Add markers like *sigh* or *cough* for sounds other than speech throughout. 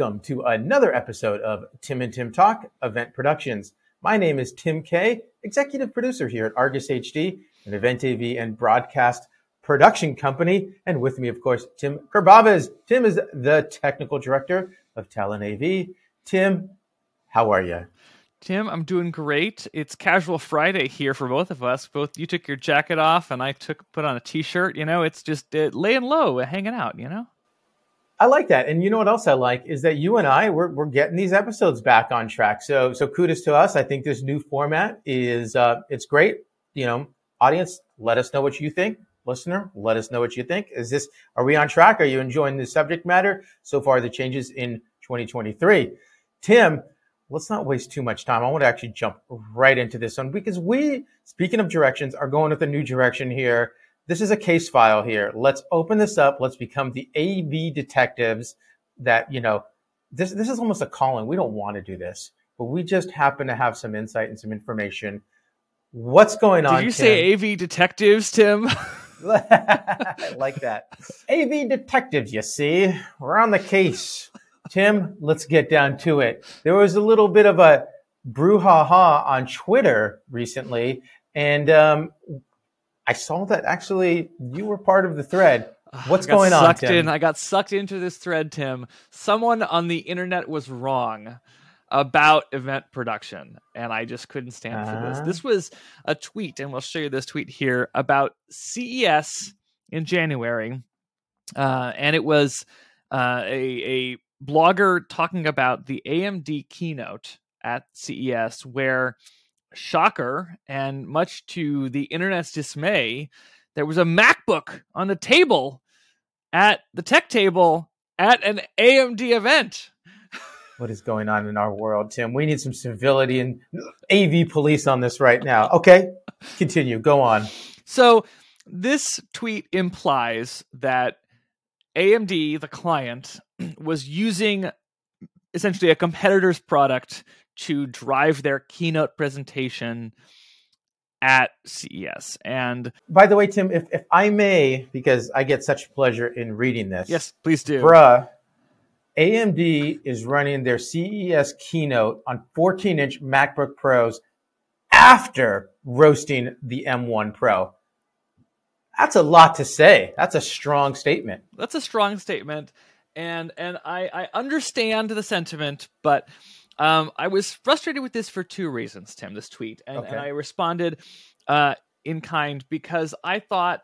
welcome to another episode of Tim and Tim Talk Event Productions. My name is Tim Kay, executive producer here at Argus HD, an event AV and broadcast production company. And with me, of course, Tim Kerbavaz. Tim is the technical director of Talon AV. Tim, how are you? Tim, I'm doing great. It's casual Friday here for both of us. Both you took your jacket off and I took put on a t-shirt. You know, it's just uh, laying low, hanging out. You know. I like that. And you know what else I like is that you and I we're, we're getting these episodes back on track. So so kudos to us. I think this new format is uh, it's great. You know, audience, let us know what you think. Listener, let us know what you think. Is this are we on track? Are you enjoying the subject matter so far? The changes in 2023. Tim, let's not waste too much time. I want to actually jump right into this one because we, speaking of directions, are going with a new direction here this is a case file here. Let's open this up. Let's become the AV detectives that, you know, this, this is almost a calling. We don't want to do this, but we just happen to have some insight and some information. What's going on? Did you Tim? say AV detectives, Tim? I *laughs* *laughs* like that. AV detectives, you see. We're on the case. Tim, let's get down to it. There was a little bit of a brouhaha on Twitter recently, and um, I saw that actually you were part of the thread. What's going on? Sucked in. I got sucked into this thread, Tim. Someone on the internet was wrong about event production, and I just couldn't stand uh-huh. for this. Uh-huh. This was a tweet, and we'll show you this tweet here about CES in January, uh, and it was uh, a, a blogger talking about the AMD keynote at CES, where shocker, and much to the internet's dismay, there was a MacBook on the table at the tech table at an AMD event. What is going on in our world, Tim? We need some civility and AV police on this right now. Okay, continue. Go on. So, this tweet implies that AMD, the client, *clears throat* was using essentially a competitor's product to drive their keynote presentation at CES. And by the way, Tim, if, if I may, because I get such pleasure in reading this. Yes, please do. Bruh, AMD is running their CES keynote on 14 inch MacBook Pros after roasting the M1 Pro. That's a lot to say. That's a strong statement. That's a strong statement. And and I, I understand the sentiment, but um, I was frustrated with this for two reasons, Tim. This tweet, and, okay. and I responded uh, in kind because I thought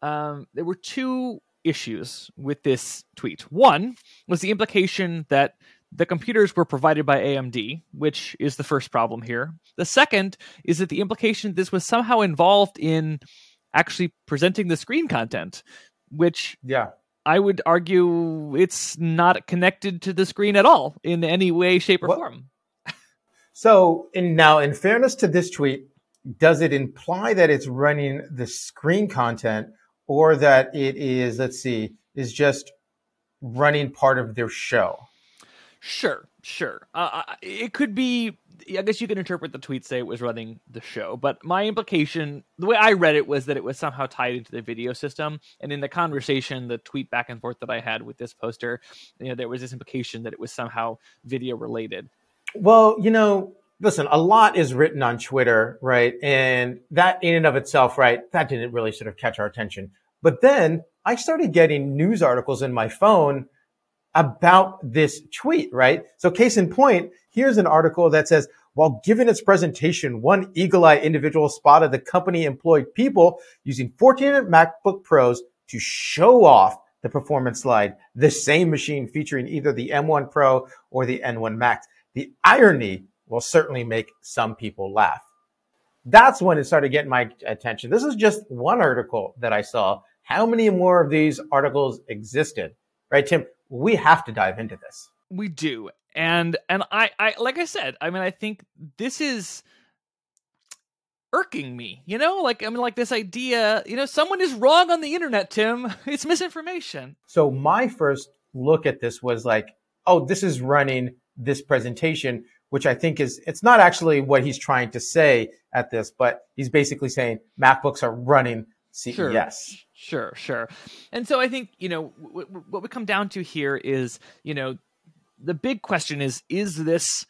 um, there were two issues with this tweet. One was the implication that the computers were provided by AMD, which is the first problem here. The second is that the implication this was somehow involved in actually presenting the screen content, which yeah I would argue it's not connected to the screen at all in any way, shape, or form. *laughs* so, in, now, in fairness to this tweet, does it imply that it's running the screen content or that it is, let's see, is just running part of their show? Sure, sure. Uh, it could be I guess you can interpret the tweet say it was running the show, but my implication, the way I read it, was that it was somehow tied into the video system. And in the conversation, the tweet back and forth that I had with this poster, you know, there was this implication that it was somehow video related. Well, you know, listen, a lot is written on Twitter, right? And that in and of itself, right, that didn't really sort of catch our attention. But then I started getting news articles in my phone about this tweet, right? So case in point, here's an article that says, while giving its presentation, one eagle-eyed individual spotted the company employed people using 14 MacBook Pros to show off the performance slide, the same machine featuring either the M1 Pro or the M1 Max. The irony will certainly make some people laugh. That's when it started getting my attention. This is just one article that I saw. How many more of these articles existed? Right, Tim? We have to dive into this. We do. And and I, I like I said, I mean I think this is irking me. You know, like I mean like this idea, you know, someone is wrong on the internet, Tim. *laughs* It's misinformation. So my first look at this was like, oh, this is running this presentation, which I think is it's not actually what he's trying to say at this, but he's basically saying MacBooks are running CES. Sure. Sure, sure. And so I think, you know, w- w- what we come down to here is, you know, the big question is: Is this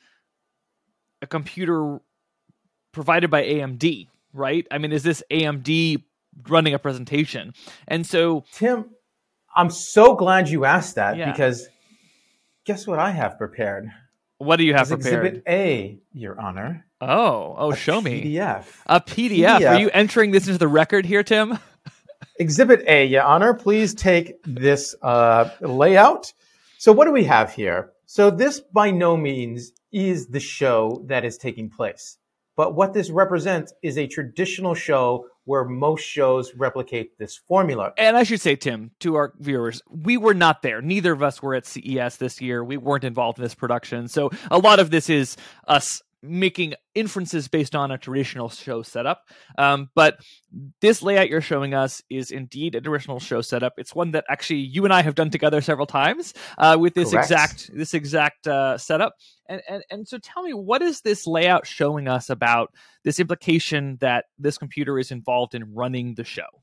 a computer provided by AMD? Right? I mean, is this AMD running a presentation? And so, Tim, I'm so glad you asked that Yeah. because guess what I have prepared? what do you have prepared? Exhibit A, Your Honor. Oh, oh, A show me A PDF. a PDF. Are you entering this into the record here, Tim? Exhibit A, Your Honor. Please take this uh, layout. So, what do we have here? So, this by no means is the show that is taking place. But what this represents is a traditional show where most shows replicate this formula. And I should say, Tim, to our viewers, we were not there. Neither of us were at CES this year. We weren't involved in this production. So a lot of this is us making inferences based on a traditional show setup. Um, but this layout you're showing us is indeed a traditional show setup. It's one that actually you and I have done together several times uh, with this Correct. exact this exact uh, setup. And, and and so tell me, what is this layout showing us about this implication that this computer is involved in running the show?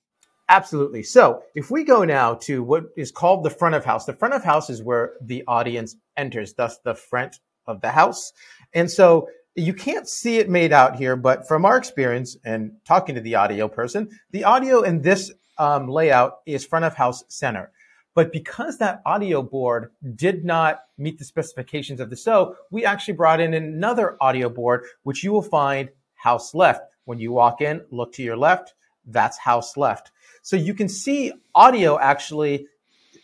Absolutely. So if we go now to what is called the front of house, the front of house is where the audience enters, thus the front of the house. And so you can't see it made out here, but from our experience and talking to the audio person, the audio in this um, layout is front of house center. But because that audio board did not meet the specifications of the show, we actually brought in another audio board, which you will find house left. When you walk in, look to your left, that's house left. So you can see audio actually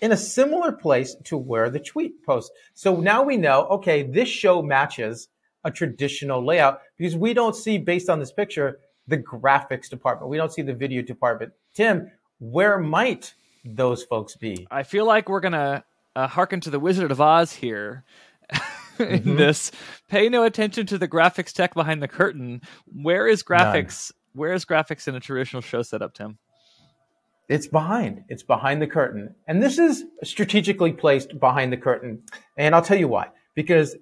in a similar place to where the tweet posts. So now we know, okay, this show matches a traditional layout because we don't see based on this picture the graphics department. We don't see the video department. Tim, where might those folks be? I feel like we're gonna uh, hearken to the Wizard of Oz here. *laughs* in Mhm. this, pay no attention to the graphics tech behind the curtain. Where is graphics? Where is graphics in a traditional show setup, Tim? It's behind. It's behind the curtain. And this is strategically placed behind the curtain. And I'll tell you why. Because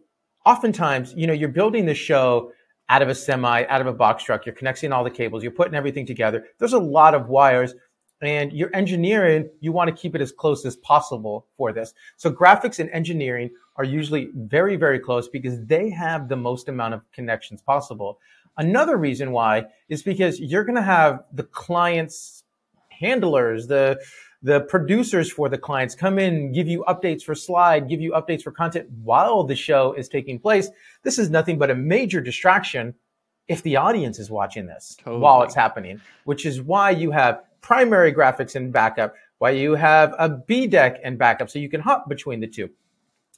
oftentimes, you know, you're building the show out of a semi, out of a box truck. You're connecting all the cables. You're putting everything together. There's a lot of wires and your engineering, you want to keep it as close as possible for this. So graphics and engineering are usually very, very close because they have the most amount of connections possible. Another reason why is because you're going to have the clients handlers, the the producers for the clients come in, give you updates for slide, give you updates for content while the show is taking place. This is nothing but a major distraction if the audience is watching this Totally. while it's happening, which is why you have primary graphics and backup, why you have a B deck and backup, so you can hop between the two.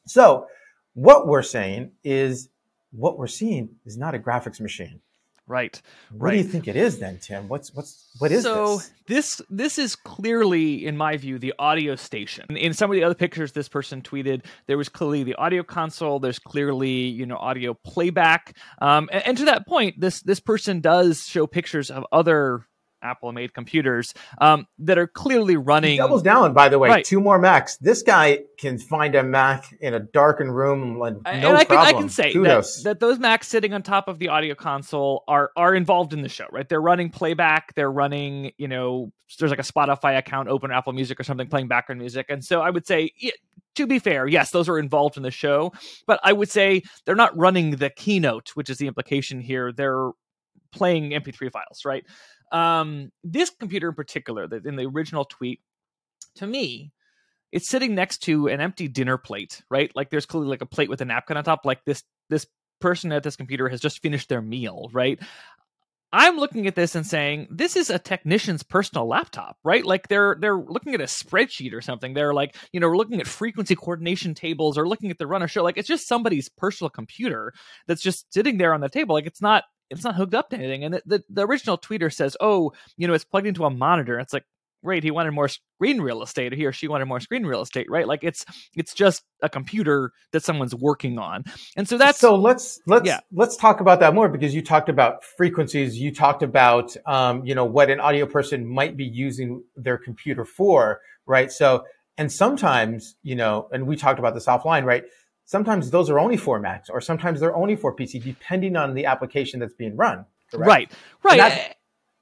So what we're saying is what we're seeing is not a graphics machine. Right. What do you think it is then, Tim? What's what's what is this? so this? this this is clearly, in my view, the audio station. In- In some of the other pictures this person tweeted, there was clearly the audio console. There's clearly you know audio playback. Um, and, and to that point, this this person does show pictures of other Apple made computers um, that are clearly He running. doubles down, by the way. Right. Two more Macs. This guy can find a Mac in a darkened room, like no and I can, problem. I can say that, that those Macs sitting on top of the audio console are are involved in the show, right? They're running playback, they're running, you know, there's like a Spotify account open, Apple Music or something playing background music, and so I would say, yeah, to be fair, yes, those are involved in the show, but I would say they're not running the keynote, which is the implication here. They're playing MP3 files, right? Um, this computer in particular, that in the original tweet, to me, it's sitting next to an empty dinner plate, right? Like there's clearly like a plate with a napkin on top. Like this this person at this computer has just finished their meal, right? I'm looking at this and saying this is a technician's personal laptop, right? Like they're they're looking at a spreadsheet or something. They're like, you know, we're looking at frequency coordination tables or looking at the runner show. Like it's just somebody's personal computer that's just sitting there on the table. Like it's not it's not hooked up to anything. And the, the, the original tweeter says, oh, you know, it's plugged into a monitor. It's like, great, he wanted more screen real estate, or he or she wanted more screen real estate, right? Like it's it's just a computer that someone's working on. And so that's so let's let's Yeah. let's talk about that more because you talked about frequencies. You talked about um, you know what an audio person might be using their computer for, right? So and sometimes you know, and we talked about this offline, right? Sometimes those are only for Macs, or sometimes they're only for PC, depending on the application that's being run. correct? right, right. Eh,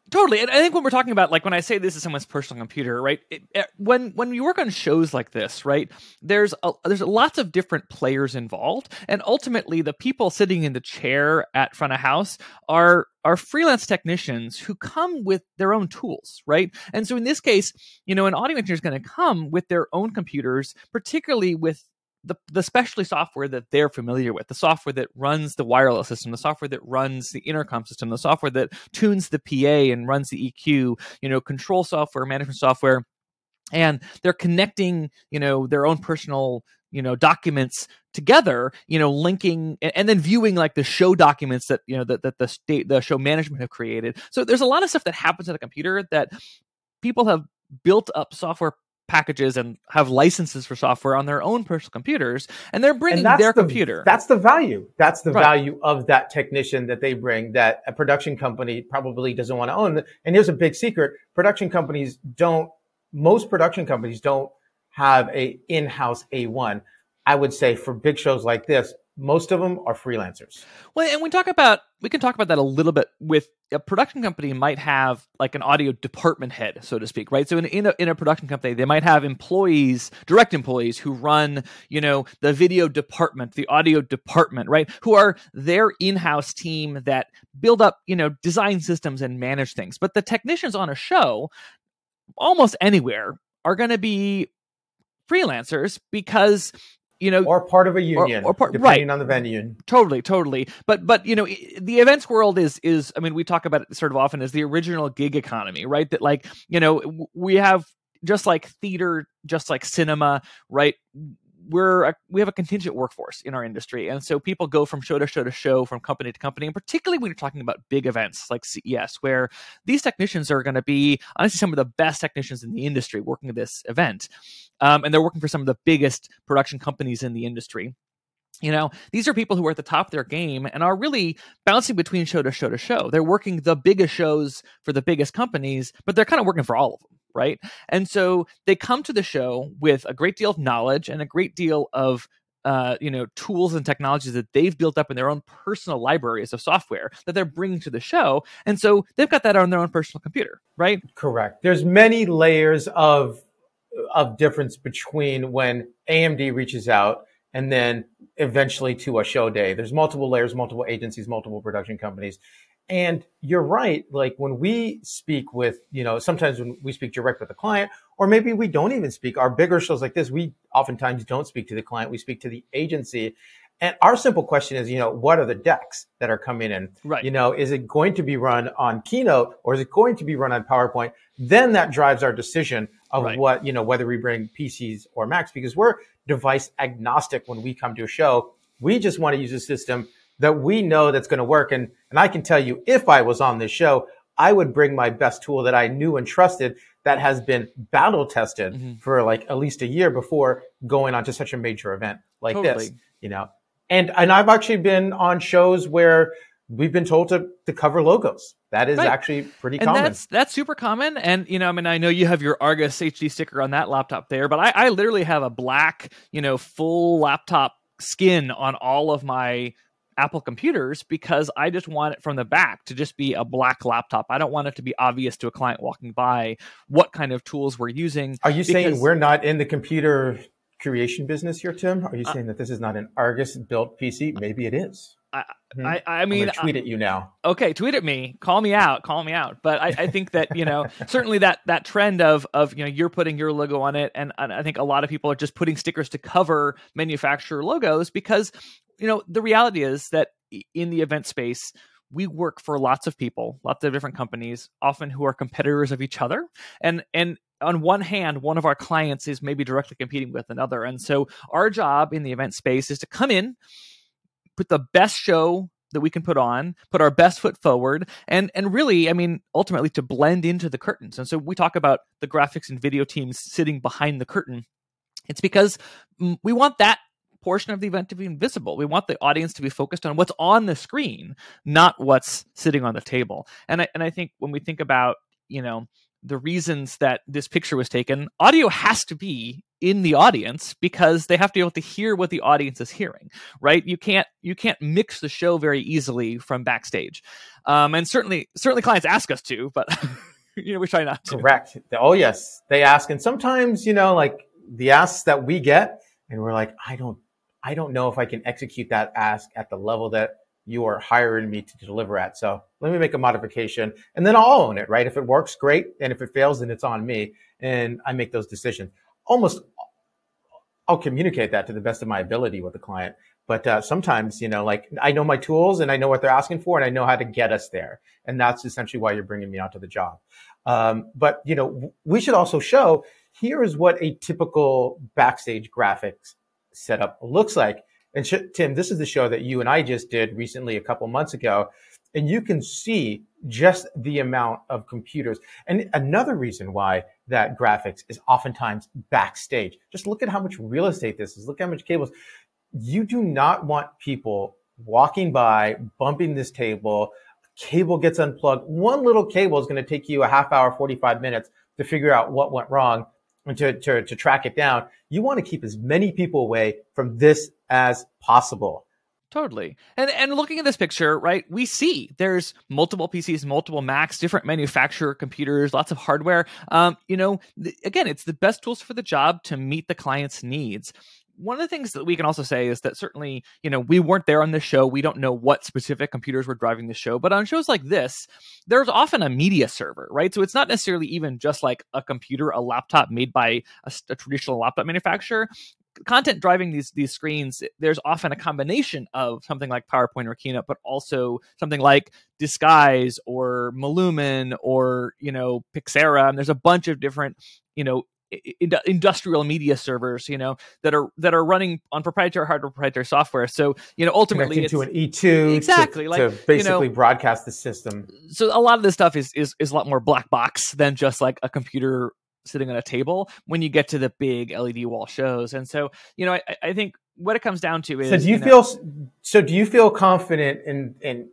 totally. And I think when we're talking about like when I say this is someone's personal computer, right? It, it, when when you work on shows like this, right? There's a, there's lots of different players involved, and ultimately the people sitting in the chair at front of house are are freelance technicians who come with their own tools, right? And so in this case, you know, an audio engineer is going to come with their own computers, particularly with the, the specialty software that they're familiar with, the software that runs the wireless system, the software that runs the intercom system, the software that tunes the PA and runs the EQ, you know, control software, management software. And they're connecting, you know, their own personal, you know, documents together, you know, linking and then viewing like the show documents that, you know, that, that the state, the show management have created. So there's a lot of stuff that happens at a computer that people have built up software packages and have licenses for software on their own personal computers and they're bringing and their the, computer. That's the value. That's the right. value of that technician that they bring that a production company probably doesn't want to own. And here's a big secret. Production companies don't most production companies don't have a in-house a1 i would say for big shows like this most of them are freelancers. Well, and we talk about we can talk about that a little bit with a production company might have like an audio department head, so to speak, right? So in, in a in a production company, they might have employees, direct employees who run, you know, the video department, the audio department, right? Who are their in-house team that build up, you know, design systems and manage things. But the technicians on a show, almost anywhere, are going to be freelancers because you know, or part of a union, or, or part, depending right. on the venue. Totally, totally. But but you know, the events world is is. I mean, we talk about it sort of often as the original gig economy, right? That like you know, we have just like theater, just like cinema, right? We're a, we have a contingent workforce in our industry, and so people go from show to show to show, from company to company, and particularly when you're talking about big events like CES, where these technicians are going to be honestly some of the best technicians in the industry working at this event, um, and they're working for some of the biggest production companies in the industry. You know, these are people who are at the top of their game and are really bouncing between show to show to show. They're working the biggest shows for the biggest companies, but they're kind of working for all of them right? And so they come to the show with a great deal of knowledge and a great deal of uh, you know tools and technologies that they've built up in their own personal libraries of software that they're bringing to the show and so they've got that on their own personal computer right? Correct. There's many layers of of difference between when amd reaches out and then eventually to a show day. There's multiple layers multiple agencies multiple production companies and you're right. Like when we speak with, you know, sometimes when we speak direct with the client, or maybe we don't even speak, our bigger shows like this, we oftentimes don't speak to the client. We speak to the agency. And our simple question is, you know, what are the decks that are coming in? Right. You know, is it going to be run on Keynote or is it going to be run on PowerPoint? Then that drives our decision of right. what, you know, whether we bring PCs or Macs because we're device agnostic when we come to a show. We just want to use a system that we know that's going to work. And, and I can tell you, if I was on this show, I would bring my best tool that I knew and trusted that has been battle tested mm-hmm. for like at least a year before going on to such a major event like totally. this, you know. And and I've actually been on shows where we've been told to to cover logos. That is right. actually pretty and common. That's that's super common. And you know, I mean, I know you have your Argus HD sticker on that laptop there, but I, I literally have a black, you know, full laptop skin on all of my Apple computers because I just want it from the back to just be a black laptop. I don't want it to be obvious to a client walking by what kind of tools we're using. Are you because, saying we're not in the computer creation business here, Tim? Are you uh, saying that this is not an Argus built PC? Maybe it is. I, hmm? I, I mean, tweet at you now. Okay, tweet at me. Call me out. Call me out. But I, I think that you know *laughs* certainly that that trend of of you know you're putting your logo on it, and, and I think a lot of people are just putting stickers to cover manufacturer logos because you know, the reality is that in the event space, we work for lots of people, lots of different companies, often who are competitors of each other. And and on one hand, one of our clients is maybe directly competing with another. And so our job in the event space is to come in, put the best show that we can put on, put our best foot forward, and and really, I mean, ultimately to blend into the curtains. And so we talk about the graphics and video teams sitting behind the curtain. It's because we want that portion of the event to be invisible. We want the audience to be focused on what's on the screen, not what's sitting on the table. And I and I think when we think about, you know, the reasons that this picture was taken, audio has to be in the audience because they have to be able to hear what the audience is hearing right? You can't you can't mix the show very easily from backstage. Um, and certainly certainly clients ask us to but *laughs* you know we try not to. Correct. Oh yes. They ask. And sometimes you know like the asks that we get and we're like i don't i don't know if i can execute that ask at the level that you are hiring me to deliver at. So let me make a modification and then I'll own it, right? If it works, great. And if it fails, then it's on me and I make those decisions. Almost, I'll communicate that to the best of my ability with the client. But uh, sometimes, you know, like I know my tools and I know what they're asking for and I know how to get us there. And that's essentially why you're bringing me onto the job. Um, but, you know, we should also show here is what a typical backstage graphics setup looks like and sh- Tim, this is the show that you and I just did recently a couple months ago. And you can see just the amount of computers. And another reason why that graphics is oftentimes backstage. Just look at how much real estate this is. Look how much cables. You do not want people walking by, bumping this table. Cable gets unplugged. One little cable is going to take you a half hour, 45 minutes to figure out what went wrong to, to, to track it down. You want to keep as many people away from this as possible. Totally. And and looking at this picture, right, we see there's multiple PCs, multiple Macs, different manufacturer computers, lots of hardware. Um, you know, th- again, it's the best tools for the job to meet the client's needs one of the things that we can also say is that certainly, you know, we weren't there on the show. We don't know what specific computers were driving the show, but on shows like this, there's often a media server, right? So it's not necessarily even just like a computer, a laptop made by a, a traditional laptop manufacturer content driving these these screens there's often a combination of something like powerpoint or keynote but also something like disguise or Millumin or you know pixera and there's a bunch of different you know industrial media servers, you know, that are that are running on proprietary hardware, proprietary software. So, you know, ultimately it's to an E2 exactly to, like to basically you know, broadcast the system. So a lot of this stuff is is is a lot more black box than just like a computer sitting on a table when you get to the big LED wall shows. And so, you know, I, I think what it comes down to is So do you, you know, feel so do you feel confident in in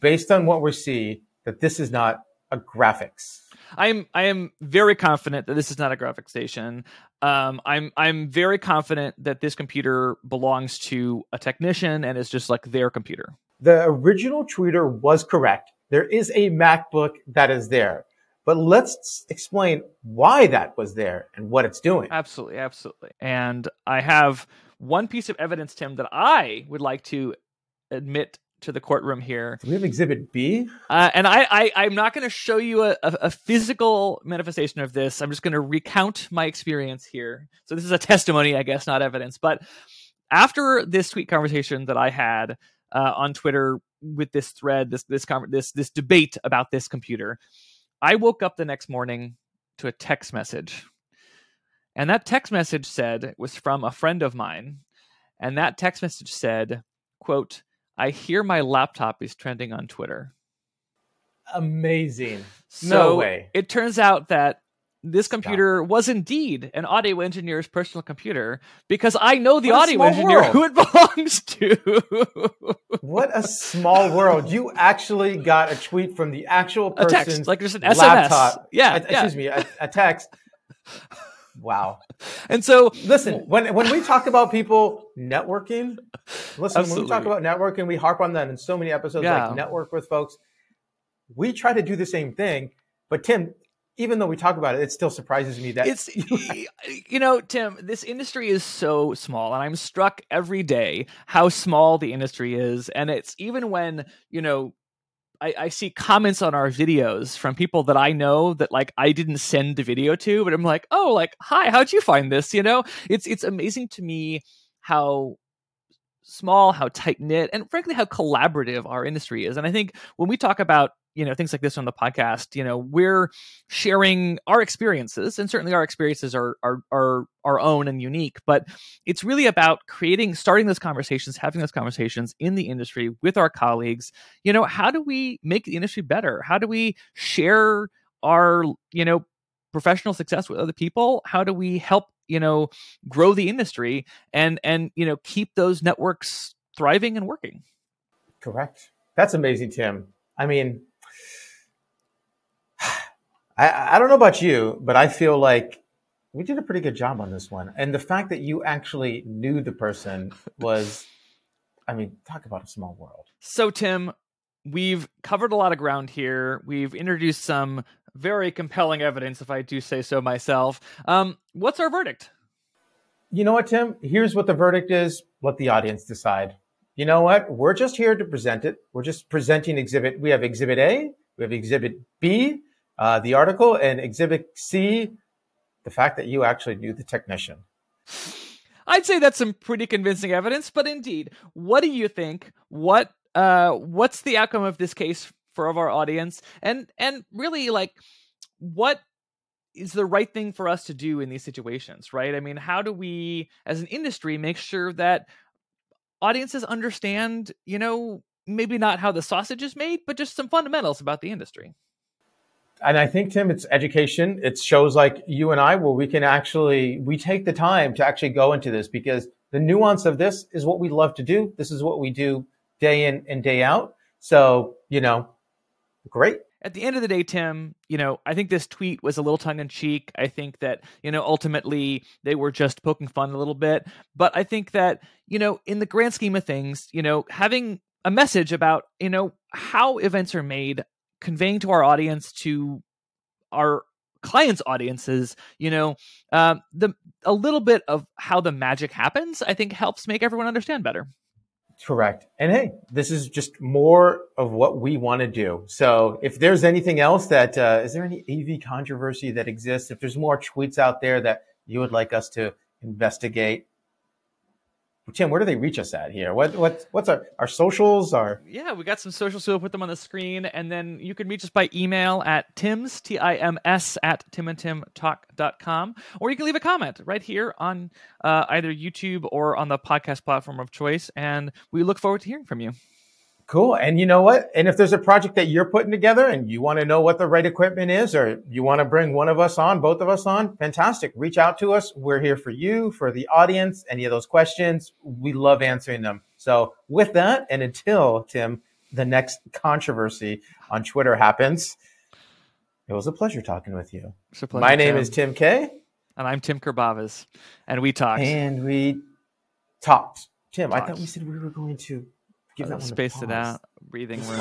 based on what we're seeing that this is not a graphics? I am I am very confident that this is not a graphic station. Um, I'm I'm very confident that this computer belongs to a technician and is just like their computer. The original tweeter was correct. There is a MacBook that is there. But let's explain why that was there and what it's doing. Absolutely, absolutely. And I have one piece of evidence, Tim, that I would like to admit to the courtroom here. Do we have Exhibit B? Uh, and I, I, am not going to show you a, a, a, physical manifestation of this. I'm just going to recount my experience here. So this is a testimony, I guess, not evidence. But after this tweet conversation that I had uh, on Twitter with this thread, this this this this debate about this computer, I woke up the next morning to a text message. And that text message said it was from a friend of mine. And that text message said, quote, I hear my laptop is trending on Twitter. Amazing. So no way. It turns out that this computer Stop. was indeed an audio engineer's personal computer because I know the audio engineer world. who it *laughs* belongs to. what a small world. You actually got a tweet from the actual person's a text, like there's an SMS. laptop. Yeah. A, yeah. Excuse me, a, a text. Wow. And so listen, when when we talk about people networking, listen, Absolutely. when we talk about networking, we harp on that in so many episodes yeah. like network with folks. We try to do the same thing, but Tim, even though we talk about it, it still surprises me that it's you know, Tim, this industry is so small and I'm struck every day how small the industry is and it's even when, you know, I, I, see comments on our videos from people that I know that like I didn't send the video to, but I'm like, oh, like, hi, how'd you find this? You know, it's it's amazing to me how small, how tight knit, and frankly, how collaborative our industry is. And I think when we talk about you know things like this on the podcast you know we're sharing our experiences and certainly our experiences are are are our own and unique but it's really about creating starting those conversations having those conversations in the industry with our colleagues. You know how do we make the industry better? How do we share our you know professional success with other people? How do we help you know grow the industry and and you know keep those networks thriving and working? Correct. That's amazing tim. I mean I, I don't know about you, but I feel like we did a pretty good job on this one. And the fact that you actually knew the person was, I mean, talk about a small world. So, Tim, we've covered a lot of ground here. We've introduced some very compelling evidence, if I do say so myself. Um, what's our verdict? You know what, Tim? Here's what the verdict is. Let the audience decide. You know what? We're just here to present it. We're just presenting exhibit. We have exhibit A, we have exhibit B, uh, the article, and exhibit C, the fact that you actually knew the technician. I'd say that's some pretty convincing evidence, but indeed, what do you think? What uh, what's the outcome of this case for of our audience? And and really, like, what is the right thing for us to do in these situations? Right? I mean, how do we, as an industry, make sure that audiences understand? You know, maybe not how the sausage is made, but just some fundamentals about the industry and I think Tim, it's education. It's shows like you and I where we can actually we take the time to actually go into this because the nuance of this is what we love to do. This is what we do day in and day out. So you know, great. At the end of the day, Tim, you know, I think this tweet was a little tongue in cheek. I think that, you know, ultimately they were just poking fun a little bit. But I think that, you know, in the grand scheme of things, you know, having a message about, you know, how events are made, conveying to our audience to our clients audiences you know uh, the a little bit of how the magic happens i think helps make everyone understand better. Correct. And hey this is just more of what we want to do. So if there's anything else that uh, is there any av controversy that exists? If there's more tweets out there that you would like us to investigate Tim, where do they reach us at here? What what what's our our socials? Our yeah, we got some socials. So we'll put them on the screen, and then you can reach us by email at tims t i m s at timandtimtalk.com, or you can leave a comment right here on uh, either YouTube or on the podcast platform of choice, and we look forward to hearing from you. Cool. And you know what? And if there's a project that you're putting together and you want to know what the right equipment is, or you want to bring one of us on, both of us on, fantastic. Reach out to us. We're here for you, for the audience. Any of those questions, we love answering them. So with that, and until Tim, the next controversy on Twitter happens, it was a pleasure talking with you. Pleasure, My name Tim. is Tim K. And I'm Tim Kerbavaz. And we talked. And we talked. Tim, talked. I thought we said we were going to Give that space it out. Breathing room.